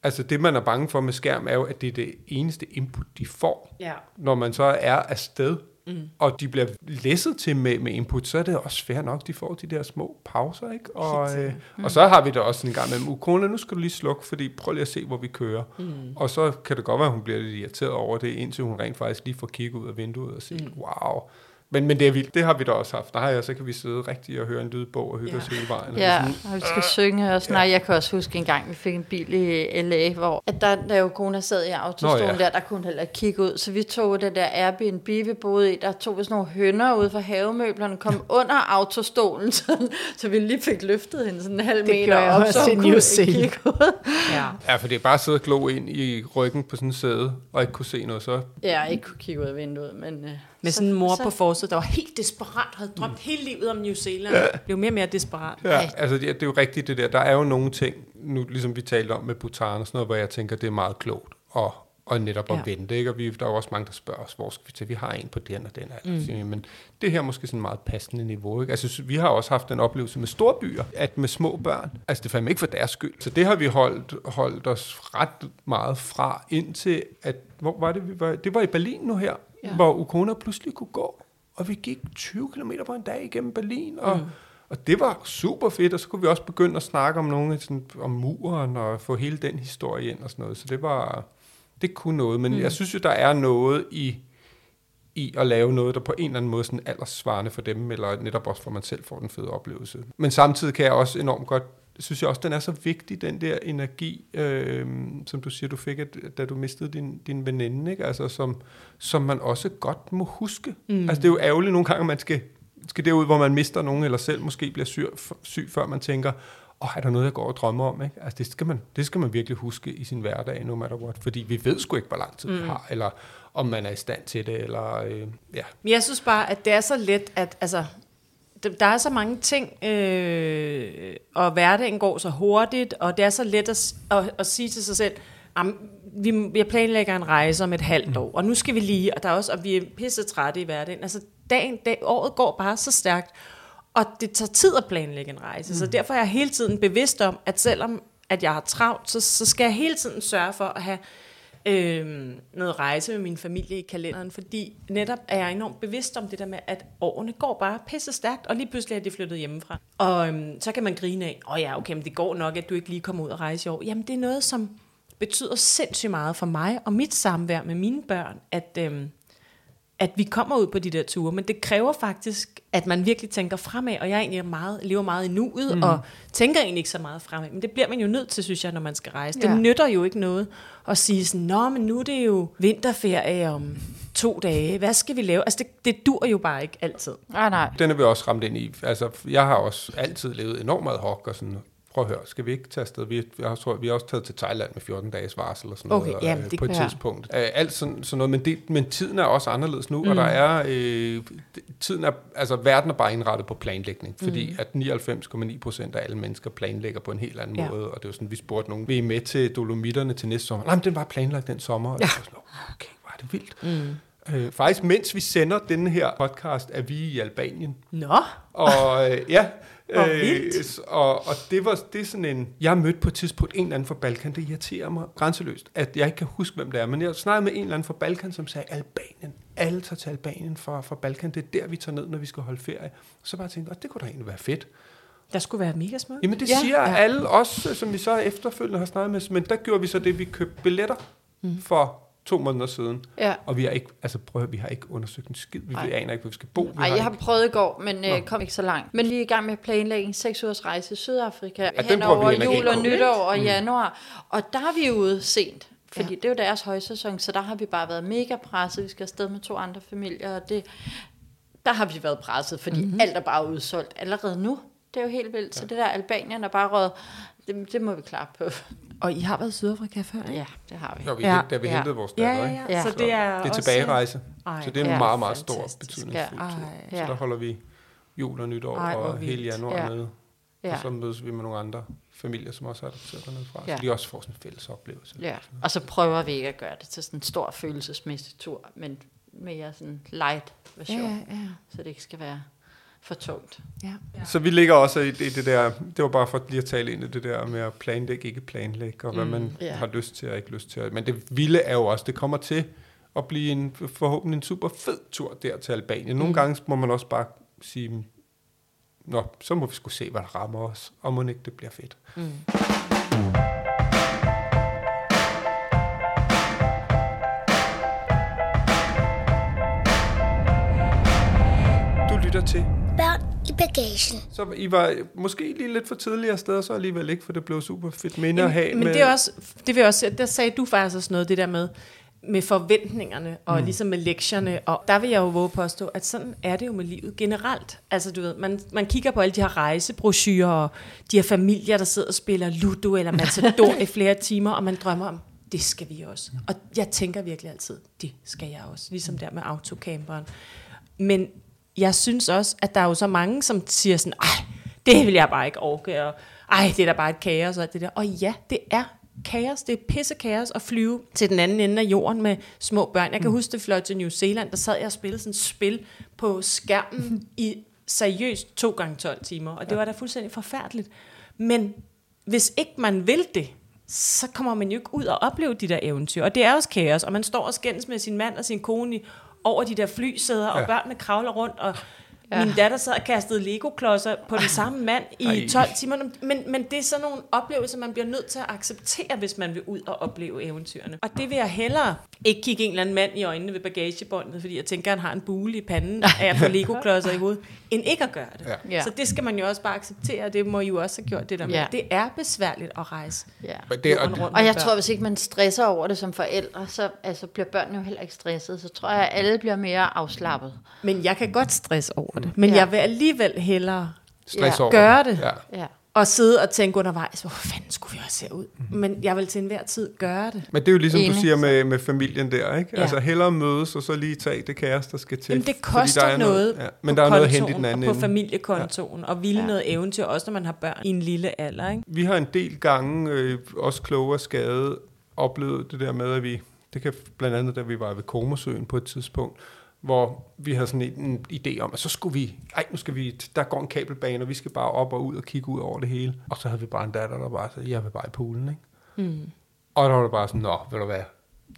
Altså det, man er bange for med skærm, er jo, at det er det eneste input, de får. Ja. Når man så er afsted, mm. og de bliver læsset til med, med input, så er det også fair nok, de får de der små pauser, ikke? Og, øh, mm. og så har vi da også en gang med, Ukona, nu skal du lige slukke, fordi prøv lige at se, hvor vi kører. Mm. Og så kan det godt være, at hun bliver lidt irriteret over det, indtil hun rent faktisk lige får kigget ud af vinduet og set, mm. wow, men, men det er vildt. Det har vi da også haft. Nej, så kan vi sidde rigtig og høre en lydbog og hygge ja. os hele vejen. Ja, og vi skal øh, synge også. Ja. Nej, jeg kan også huske en gang, vi fik en bil i LA, hvor at der, da jo kone sad i autostolen Nå, ja. der, der kunne heller kigge ud. Så vi tog det der Airbnb, vi boede i, der tog vi sådan nogle hønder ud fra havemøblerne, kom under autostolen, så, så vi lige fik løftet hende sådan en halv det meter op, så hun kunne kigge ud. Ja. ja, for det er bare at sidde og glo ind i ryggen på sådan en sæde, og ikke kunne se noget så. Ja, ikke kunne kigge ud af vinduet, men... Uh, med sådan en mor så, på forsiden, der var helt desperat, havde drømt mm. hele livet om New Zealand. Ja. Blev mere og mere desperat. Ja, ja. altså det, det er jo rigtigt det der. Der er jo nogle ting, nu ligesom vi talte om med Bhutan og sådan noget, hvor jeg tænker, det er meget klogt at, og netop at ja. vente. Ikke? Og vi, der er jo også mange, der spørger os, hvor skal vi til? Vi har en på den og den. Mm. Men det her er måske sådan meget passende niveau. Ikke? Altså, vi har også haft en oplevelse med store byer, at med små børn, altså det fandme ikke for deres skyld. Så det har vi holdt, holdt os ret meget fra, indtil at, hvor var det, vi var? Det var i Berlin nu her, ja. hvor Ukona pludselig kunne gå. Og vi gik 20 km på en dag igennem Berlin, og, mm. Og det var super fedt, og så kunne vi også begynde at snakke om nogle sådan, om muren og få hele den historie ind og sådan noget. Så det var, det kunne noget. Men mm. jeg synes jo, der er noget i, i at lave noget, der på en eller anden måde sådan alderssvarende for dem, eller netop også for man selv får den fede oplevelse. Men samtidig kan jeg også enormt godt synes jeg også, den er så vigtig, den der energi, øh, som du siger, du fik, at, da du mistede din, din veninde, ikke? Altså, som, som man også godt må huske. Mm. Altså, det er jo ærgerligt nogle gange, at man skal, skal derud, hvor man mister nogen, eller selv måske bliver syg, syg før man tænker, åh, oh, er der noget, jeg går og drømmer om? Ikke? Altså, det skal, man, det skal man virkelig huske i sin hverdag, no matter what, fordi vi ved sgu ikke, hvor lang tid mm. vi har, eller om man er i stand til det, eller øh, ja. Men jeg synes bare, at det er så let, at altså, der er så mange ting, øh, og hverdagen går så hurtigt, og det er så let at, at, at sige til sig selv, vi, jeg planlægger en rejse om et halvt mm. år, og nu skal vi lige, og, der er også, og vi er pisse trætte i hverdagen. Altså, dagen, dag, året går bare så stærkt, og det tager tid at planlægge en rejse. Mm. Så derfor er jeg hele tiden bevidst om, at selvom at jeg har travlt, så, så skal jeg hele tiden sørge for at have øh, noget rejse med min familie i kalenderen, fordi netop er jeg enormt bevidst om det der med, at årene går bare pisse stærkt, og lige pludselig er de flyttet hjemmefra. Og øh, så kan man grine af, åh oh ja, okay, men det går nok, at du ikke lige kommer ud og rejse i år. Jamen det er noget, som betyder sindssygt meget for mig og mit samvær med mine børn, at, øh, at vi kommer ud på de der ture, men det kræver faktisk, at man virkelig tænker fremad, og jeg egentlig meget, lever meget i nuet, mm. og tænker egentlig ikke så meget fremad, men det bliver man jo nødt til, synes jeg, når man skal rejse. Ja. Det nytter jo ikke noget at sige sådan, nå, men nu er det jo vinterferie om to dage, hvad skal vi lave? Altså, det, det dur jo bare ikke altid. Nej, nej. Den er vi også ramt ind i. Altså, jeg har også altid levet enormt meget hok og sådan prøv at høre, skal vi ikke tage afsted? Vi, jeg tror, vi har også taget til Thailand med 14 dages varsel og sådan okay, noget jamen, det på et tidspunkt. Uh, alt sådan, sådan noget, men, det, men tiden er også anderledes nu, mm. og der er, øh, tiden er, altså verden er bare indrettet på planlægning, fordi mm. at 99,9 procent af alle mennesker planlægger på en helt anden ja. måde, og det er jo sådan, vi spurgte nogen, vi er med til Dolomitterne til næste sommer? Nej, men den var planlagt den sommer, og ja. det var sådan, okay, hvor er det vildt. Mm. Øh, faktisk, mens vi sender denne her podcast, er vi i Albanien. Nå. Og øh, ja, øh, og, og det var det er sådan en... Jeg har mødt på et tidspunkt en eller anden fra Balkan, det irriterer mig grænseløst, at jeg ikke kan huske, hvem det er, men jeg snakkede med en eller anden fra Balkan, som sagde, Albanien, alle tager til Albanien fra, fra Balkan, det er der, vi tager ned, når vi skal holde ferie. Så bare tænkte jeg, det kunne da egentlig være fedt. Der skulle være mega smukt. Jamen det ja, siger ja. alle os, som vi så efterfølgende har snakket med, men der gjorde vi så det, vi købte billetter mm. for to måneder siden. Ja. Og vi har ikke, altså prøv vi har ikke undersøgt en skid. Vi Ej. aner ikke, hvor vi skal bo. Nej, jeg har ikke... prøvet i går, men øh, kom ikke så langt. Men lige i gang med planlægning, seks ugers rejse i Sydafrika, ja, hen over jul og nytår og mm. januar. Og der er vi ude sent. Fordi ja. det er jo deres højsæson, så der har vi bare været mega presset. Vi skal afsted med to andre familier, og det, der har vi været presset, fordi mm-hmm. alt er bare udsolgt allerede nu. Det er jo helt vildt. Ja. Så det der Albanien er bare råd, det, det må vi klare på. Og I har været i Sydafrika før, ikke? Ja, det har vi. Ja, vi ja. da vi ja. hentede vores datter, ja, ja, ja. ja. Så, så det er, det er tilbagerejse. Ej, så det er en ja, meget, meget stor betydning. Ja. Så der holder vi jul og nytår Ej, og hele januar ja. med. Ja. Og så mødes vi med nogle andre familier, som også er adopteret dernede fra, ja. så de også får sådan en fælles oplevelse. Ja, og så prøver vi ikke at gøre det til sådan en stor følelsesmæssig tur, men mere sådan light version, ja, ja. så det ikke skal være for tungt. Ja. ja. Så vi ligger også i, i det der, det var bare for lige at tale ind i det der med at planlægge, ikke planlægge, og hvad mm, man yeah. har lyst til og ikke lyst til. Men det vilde er jo også, det kommer til at blive en, forhåbentlig en super fed tur der til Albanien. Nogle mm. gange må man også bare sige, nå, så må vi skulle se, hvad der rammer os, og må ikke det bliver fedt. Mm. Du lytter til bagagen. Så I var måske lige lidt for tidligere sted, så alligevel ikke, for det blev super fedt minde at have. Men med... det, er også, det vil også, der sagde du faktisk også noget, det der med, med forventningerne, og mm. ligesom med lektierne, og der vil jeg jo våge påstå, at sådan er det jo med livet generelt. Altså du ved, man, man kigger på alle de her rejsebrochurer, og de her familier, der sidder og spiller Ludo eller Matador i flere timer, og man drømmer om, det skal vi også. Og jeg tænker virkelig altid, det skal jeg også, ligesom der med autocamperen. Men jeg synes også, at der er jo så mange, som siger sådan, ej, det vil jeg bare ikke orke, og ej, det er da bare et kaos og alt det der. Og ja, det er kaos, det er pisse kaos at flyve til den anden ende af jorden med små børn. Jeg kan mm. huske, det fløj til New Zealand, der sad jeg og spillede sådan et spil på skærmen i seriøst 2 gange 12 timer, og det ja. var da fuldstændig forfærdeligt. Men hvis ikke man vil det, så kommer man jo ikke ud og opleve de der eventyr. Og det er også kaos, og man står og skændes med sin mand og sin kone i over de der flysæder, ja. og børnene kravler rundt, og Ja. Min datter sad og kastede Lego-klodser på den samme mand i Ej. 12 timer. Men, men det er sådan nogle oplevelser, man bliver nødt til at acceptere, hvis man vil ud og opleve eventyrene. Og det vil jeg hellere ikke kigge en eller anden mand i øjnene ved bagagebåndet, fordi jeg tænker, at han har en bule i panden af at få Lego-klodser i hovedet, end ikke at gøre det. Ja. Så det skal man jo også bare acceptere, og det må I jo også have gjort det der med. Ja. Det er besværligt at rejse. Ja. Men det, og, rundt Og jeg tror, hvis ikke man stresser over det som forældre, så altså, bliver børnene jo heller ikke stresset. Så tror jeg, at alle bliver mere afslappet. Men jeg kan godt stresse over det. Men Ja. jeg vil alligevel hellere stress Ja. Gøre det. Ja. Ja. og sidde og tænke undervejs, hvor fanden skulle vi også se ud? Men jeg vil til enhver tid gøre det. Men det er jo ligesom du Enig. siger med, med familien der, ikke? Ja. Altså hellere mødes, og så lige tage det kæreste, der skal til. Jamen, det koster der er noget, ja. på Men der er noget at hente i den anden og på familiekontoen, ja. og ville Ja. noget eventyr, også når man har børn i en lille alder. Ikke? Vi har en del gange, øh, også kloge og skade, oplevet det der med, at vi, det kan blandt andet, da vi var ved Komosøen på et tidspunkt, hvor vi havde sådan en, en idé om, at så skulle vi, ej, nu skal vi, der går en kabelbane, og vi skal bare op og ud og kigge ud over det hele. Og så havde vi bare en datter, der bare sagde, jeg vil bare i poolen, ikke? Mm. Og der var det bare sådan, nå, ved du hvad,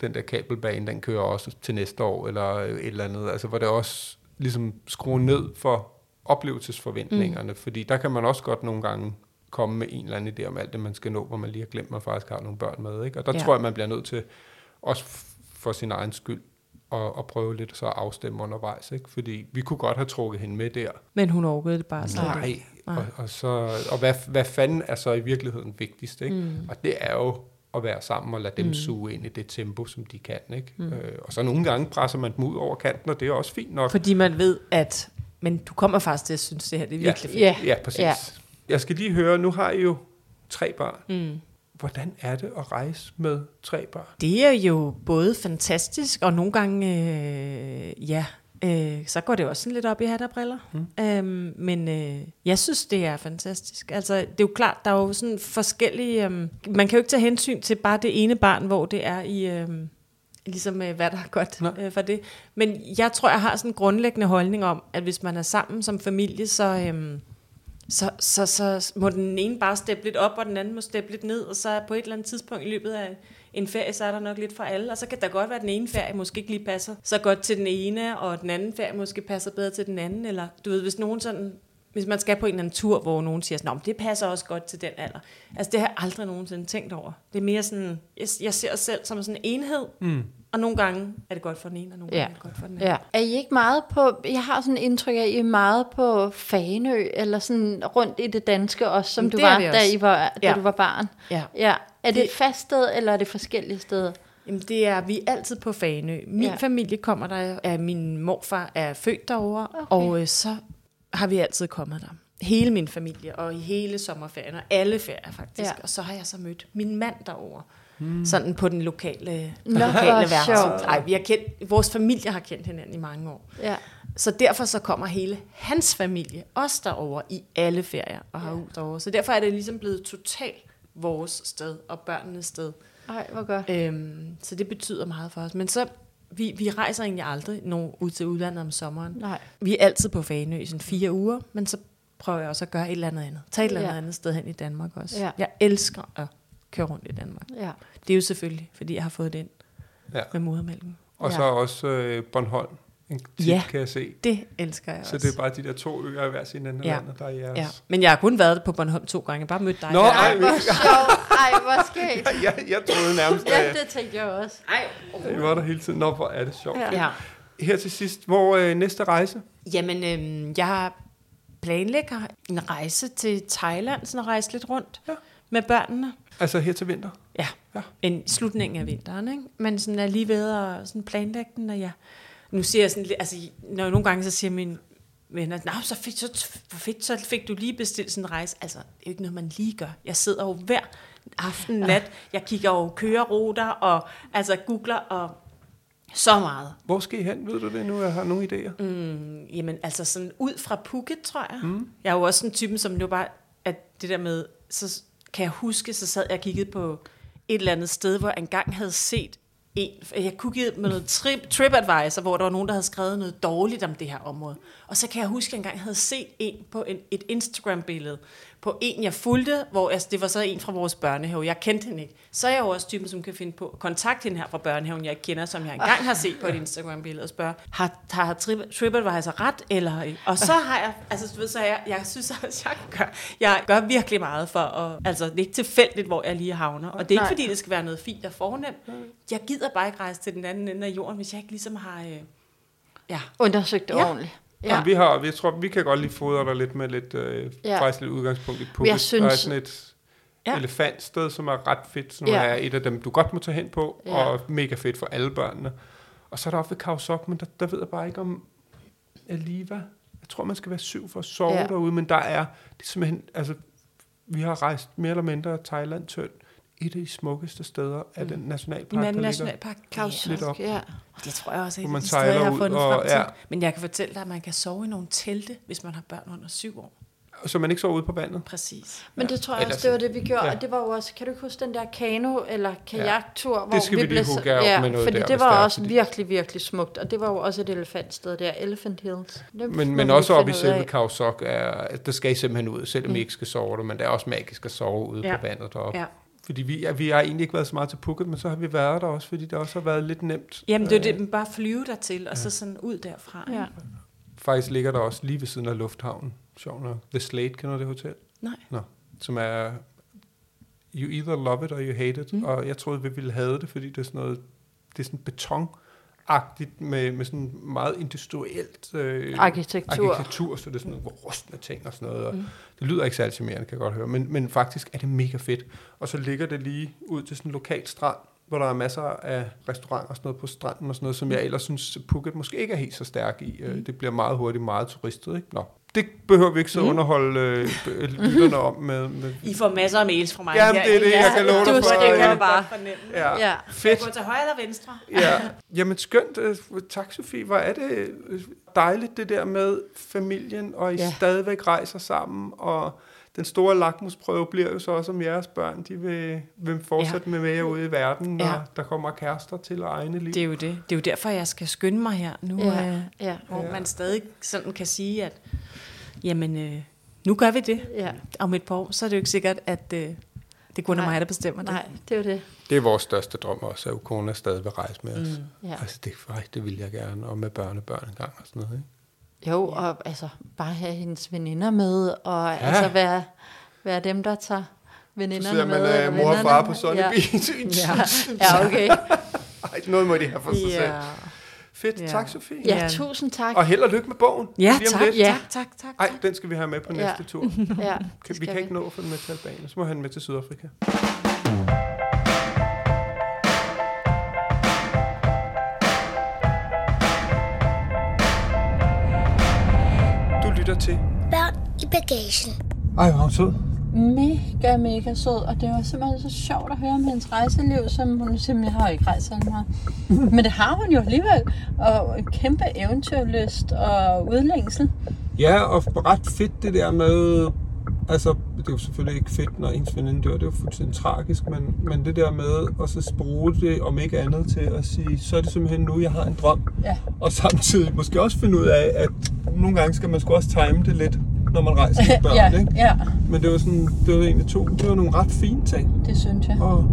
den der kabelbane, den kører også til næste år, eller et eller andet. Altså, hvor det også ligesom skruer ned for oplevelsesforventningerne, mm. fordi der kan man også godt nogle gange komme med en eller anden idé om alt det, man skal nå, hvor man lige har glemt, at man faktisk har nogle børn med. Ikke? Og der Ja. tror jeg, man bliver nødt til, også for sin egen skyld, at, at prøve lidt så at afstemme undervejs. Ikke? Fordi vi kunne godt have trukket hende med der. Men hun overgød det bare slet Nej. ikke. Og, og, så, og hvad, hvad fanden er så i virkeligheden vigtigst? Ikke? Mm. Og det er jo at være sammen og lade dem mm. suge ind i det tempo, som de kan. Ikke? Mm. Øh, og så nogle gange presser man dem ud over kanten, og det er også fint nok. Fordi man ved, at men du kommer faktisk til at synes, det her det er virkelig fedt. Ja. Ja, præcis. Ja. Ja. Jeg skal lige høre, nu har I jo tre børn. Mm. Hvordan er det at rejse med tre børn? Det er jo både fantastisk, og nogle gange, øh, ja, øh, så går det også sådan lidt op i hat og briller. Mm. Øhm, men øh, jeg synes, det er fantastisk. Altså, det er jo klart, der er jo sådan forskellige... Øh, man kan jo ikke tage hensyn til bare det ene barn, hvor det er i... Øh, ligesom øh, hvad der er godt Nej. øh, for det. Men jeg tror, jeg har sådan en grundlæggende holdning om, at hvis man er sammen som familie, så, øhm, så, så, så må den ene bare steppe lidt op, og den anden må steppe lidt ned, og så på et eller andet tidspunkt i løbet af en ferie, så er der nok lidt for alle, og så kan der godt være, at den ene ferie måske ikke lige passer så godt til den ene, og den anden ferie måske passer bedre til den anden, eller du ved, hvis nogen sådan hvis man skal på en eller anden tur, hvor nogen siger sådan, men det passer også godt til den alder. Altså det har jeg aldrig nogensinde tænkt over. Det er mere sådan, jeg, jeg ser os selv som sådan en enhed, mm og nogle gange er det godt for den ene, og nogle Ja. gange er det godt for den anden. Ja. Er I ikke meget på, jeg har sådan indtryk af, at I er meget på Fanø, eller sådan rundt i det danske også, som du var, da. I var, da Ja. du var barn. Ja. ja. Er det, Det- et fast sted, eller er det forskellige steder? Jamen det er, vi er altid på Fanø. Min Ja. familie kommer der, er min morfar er født derovre, Okay. og øh, så har vi altid kommet der. Hele min familie, og i hele sommerferien, og alle ferier faktisk. Ja. Og så har jeg så mødt min mand derovre. Hmm. Sådan på den lokale, Nå, lokale værelse. Ej, vi har kendt, vores familie har kendt hinanden i mange år. Ja. Så derfor så kommer hele hans familie også derover i alle ferier og har ja. ud derovre. Så derfor er det ligesom blevet totalt vores sted og børnenes sted. Ej, hvor godt. Øhm, så det betyder meget for os. Men så, vi, vi rejser egentlig aldrig nogen ud til udlandet om sommeren. Nej. Vi er altid på Fanø i sådan fire uger, men så prøver jeg også at gøre et eller andet andet. Tag et eller andet Ja. andet sted hen i Danmark også. Ja. Jeg elsker at køre rundt i Danmark. Ja. Det er jo selvfølgelig, fordi jeg har fået det ind Ja. med modermælken. Og Ja. så også øh, Bornholm. En tit, Ja. kan jeg se. Det elsker jeg Så også. det er bare de der to øer i hver sin ende af Ja. landet, der er jeres. Ja. Men jeg har kun været på Bornholm to gange. Jeg har bare mødt dig. Nå, der. ej, Hvor sjovt. Ej, hvor skægt. jeg, jeg troede nærmest, Ja, at det tænkte jeg også. Ej. I var der hele tiden. Nå, hvor er det sjovt. Ja. Ja. Her til sidst, hvor øh, næste rejse? Jamen, øhm, jeg planlægger en rejse til Thailand, sådan at rejse lidt rundt ja. med børnene. Altså her til vinter? Ja, Ja. en slutning af vinteren, ikke? Men sådan er lige ved at sådan planlægge den, og jeg... Nu siger jeg sådan altså, når nogle gange så siger min venner, nej, så fedt, så, hvor fedt, så fik du lige bestilt sådan en rejse. Altså, det er jo ikke noget, man lige gør. Jeg sidder jo hver aften, nat, jeg kigger jo køreruter, og altså googler, og så meget. Hvor skal I hen? Ved du det nu? Jeg har nogle idéer. Mm, jamen, altså sådan ud fra Phuket, tror jeg. Mm. Jeg er jo også sådan typen, som jo bare, at det der med, så kan jeg huske, så sad jeg og kiggede på et eller andet sted, hvor jeg engang havde set en, jeg kiggede med noget trip, TripAdvisor, hvor der var nogen, der havde skrevet noget dårligt om det her område. Og så kan jeg huske, at jeg engang havde set en på en, et Instagram-billede på en, jeg fulgte, hvor altså, det var så en fra vores børnehave. Jeg kendte hende ikke. Så er jeg jo også typen, som kan finde på at kontakte hende her fra børnehaven, jeg ikke kender, som jeg engang har set på et Instagram-billede og spørge, har, har Trip- TripAdvisor ret? Eller, og så har jeg, altså du ved, så har jeg, jeg synes også, jeg gør, jeg gør virkelig meget for at, altså det er ikke tilfældigt, hvor jeg lige havner. Og det er ikke Nej. fordi, det skal være noget fint og fornemt. Jeg gider bare ikke rejse til den anden ende af jorden, hvis jeg ikke ligesom har, øh, ja, Undersøgt det Ja. ordentligt. Ja. Vi har, jeg tror, vi kan godt lige fodre dig lidt med lidt, øh, Ja. faktisk lidt udgangspunkt i jeg Phuket. synes- er sådan et Ja. elefantsted, som er ret fedt, som Ja. er et af dem, du godt må tage hen på, Ja. og mega fedt for alle børnene. Og så er der oppe ved Khao Sok, men der, der ved jeg bare ikke om Aliva. Jeg tror, man skal være syv for at sove Ja. derude, men der er, det er simpelthen, altså, vi har rejst mere eller mindre Thailand tynd. Et af de smukkeste steder af den nationalpark, i nationalpark. Kaos. Lidt op. Ja. Det tror jeg også er et steder, jeg har ud fundet og- frem til. ja. Men jeg kan fortælle dig, at man kan sove i nogle telte, hvis man har børn under syv år. Så man ikke sover ude på vandet. Præcis. Men det tror jeg også, det var det, vi gjorde. Ja. ja. Og det var jo også, kan du ikke huske den der kano- eller kajaktur? hvor skal vi lige blev op ja, med noget fordi der, det var det også fordi- virkelig, virkelig smukt. Og det var jo også et elefantsted der, Elephant Hills. Det Men, vi men også oppe i selve af. Khao Sok, er, at der skal I simpelthen ud, selvom mm. I ikke skal sove der, men det er også magisk at sove ude Ja. ja. på vandet deroppe. Ja. Ja. Fordi vi, ja, vi har egentlig ikke været så meget til Phuket, men så har vi været der også, fordi det også har været lidt nemt. Jamen, det er det, man bare flyve dertil, og så sådan ud derfra. ikke? Ja. Faktisk ligger der også lige ved siden af lufthavnen, sjov nok. The Slate, kender du det hotel? Nej. Nå, som er, you either love it or you hate it, mm. og jeg troede, vi ville have det, fordi det er sådan noget, det er sådan betonagtigt med, med sådan meget industrielt øh, Arkitektur. arkitektur, så det er sådan nogle rustne ting og sådan noget. Og mm. Det lyder ikke særlig charmerende, kan jeg godt høre, men, men faktisk er det mega fedt. Og så ligger det lige ud til sådan en lokal strand, hvor der er masser af restauranter og sådan noget på stranden og sådan noget, som jeg ellers synes, Phuket måske ikke er helt så stærk i. Mm. Det bliver meget hurtigt meget turistet, ikke? Nå, det behøver vi ikke så underholde øh, øh, lytterne om med, med I får masser af mails fra mig. Jamen, det er det, jeg kan love dig du, for. Det kan Ja. jeg bare fornemme. Ja, Ja. fedt. Gå til højre eller venstre? Ja. Jamen skønt. øh, Tak, Sofie. Hvor er det øh, dejligt, det der med familien, og I Ja. ja. stadigvæk rejser sammen, og den store lakmusprøve bliver jo så også, om jeres børn de vil, vil fortsætte ja. med med jer ude i verden, når Ja. ja. der kommer kærester til og egne liv. Det er jo det. Det er jo derfor, jeg skal skynde mig her nu, Ja, ja. hvor man stadig sådan kan sige, at jamen, øh, nu gør vi det. Ja. Om et par år, så er det jo ikke sikkert, at øh, det kun er Nej. mig, der bestemmer det. Nej, det er jo det. Det er vores største drøm også, at kone stadig vil rejse med os. Mm. Ja. Altså, det, ej, det vil jeg gerne, og med børnebørn en gang og sådan noget. Ikke? Jo, og altså bare have hendes veninder med, og ja. altså være, være dem, der tager veninderne Så med. man eller øh, mor og far på Sunny ja. Beach. Ja. ja, okay. Ej, noget må de have for sig selv. Ja. Fedt, Ja. tak Sofie. Ja, Ja. tusind tak. Og held og lykke med bogen. Ja, tak, lidt. Ja. tak, tak, tak. Ej, den skal vi have med på Ja. næste tur. Ja, Kan, det vi kan ikke nå at få den med til Albanien, så må han med til Sydafrika. Du lytter til. Børn i bagagen. Ej, hvor er hun sød. Mega, mega sød, og det var simpelthen så sjovt at høre om hendes rejseliv, som hun simpelthen har ikke rejst så meget. Men det har hun jo alligevel, og en kæmpe eventyrlyst og udlængsel. Ja, og ret fedt det der med... Altså, det er jo selvfølgelig ikke fedt, når ens veninde dør. Det er jo fuldstændig tragisk, men, men det der med at så bruge det, om ikke andet, til at sige, så er det simpelthen nu, jeg har en drøm. Ja. Og samtidig måske også finde ud af, at nogle gange skal man sgu også time det lidt, når man rejser med børn, ja, ikke? ja, Men det var sådan, det var egentlig to, det var nogle ret fine ting. det synes jeg. Og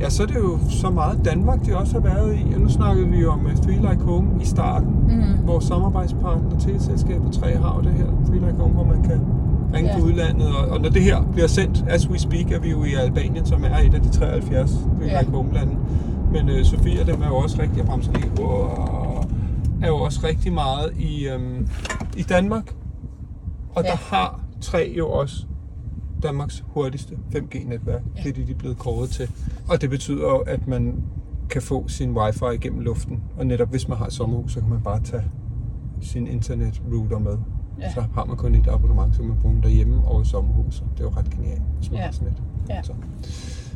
ja, så er det jo så meget Danmark, de også har været i. Og nu snakkede vi jo om uh, Three Like Home i starten. Mm. Vores samarbejdspartner til selskabet 3 har det her Three Like Home, hvor man kan ringe Ja. på udlandet. Og, og når det her bliver sendt, as we speak, er vi jo i Albanien, som er et af de 73 Three Ja. Like Home-lande. Men uh, Sofia, dem er jo også rigtig, jeg bremser lige, er jo også rigtig meget i, um, i Danmark. Og Ja. der har tre jo også Danmarks hurtigste 5G-netværk. Ja. Det er det, de er blevet kåret til. Og det betyder jo, at man kan få sin wifi igennem luften. Og netop hvis man har et sommerhus, så kan man bare tage sin internetrouter med. Ja. Så har man kun et abonnement, så man bruge den derhjemme og i sommerhuset. Det er jo ret genialt, hvis man Ja. har sådan et. Ja. Så.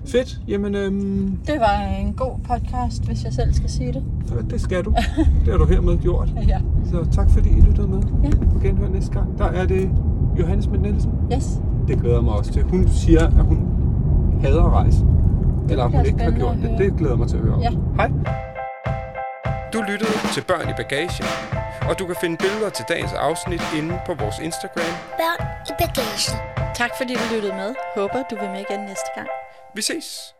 Fedt. Jamen, øhm, Det var en god podcast, hvis jeg selv skal sige det. det skal du. Det har du hermed gjort. Ja. Så tak fordi I lyttede med. Ja. På genhør næste gang. Der er det Johannes Schmidt Nielsen. Yes. Det glæder mig også til. Hun siger, at hun hader at rejse. Eller at hun ikke har gjort det. Det glæder mig til at høre om. Ja. Hej. Du lyttede til Børn i Bagagen. Og du kan finde billeder til dagens afsnit inde på vores Instagram. Børn i bagagen. Tak fordi du lyttede med. Håber du vil med igen næste gang. V6.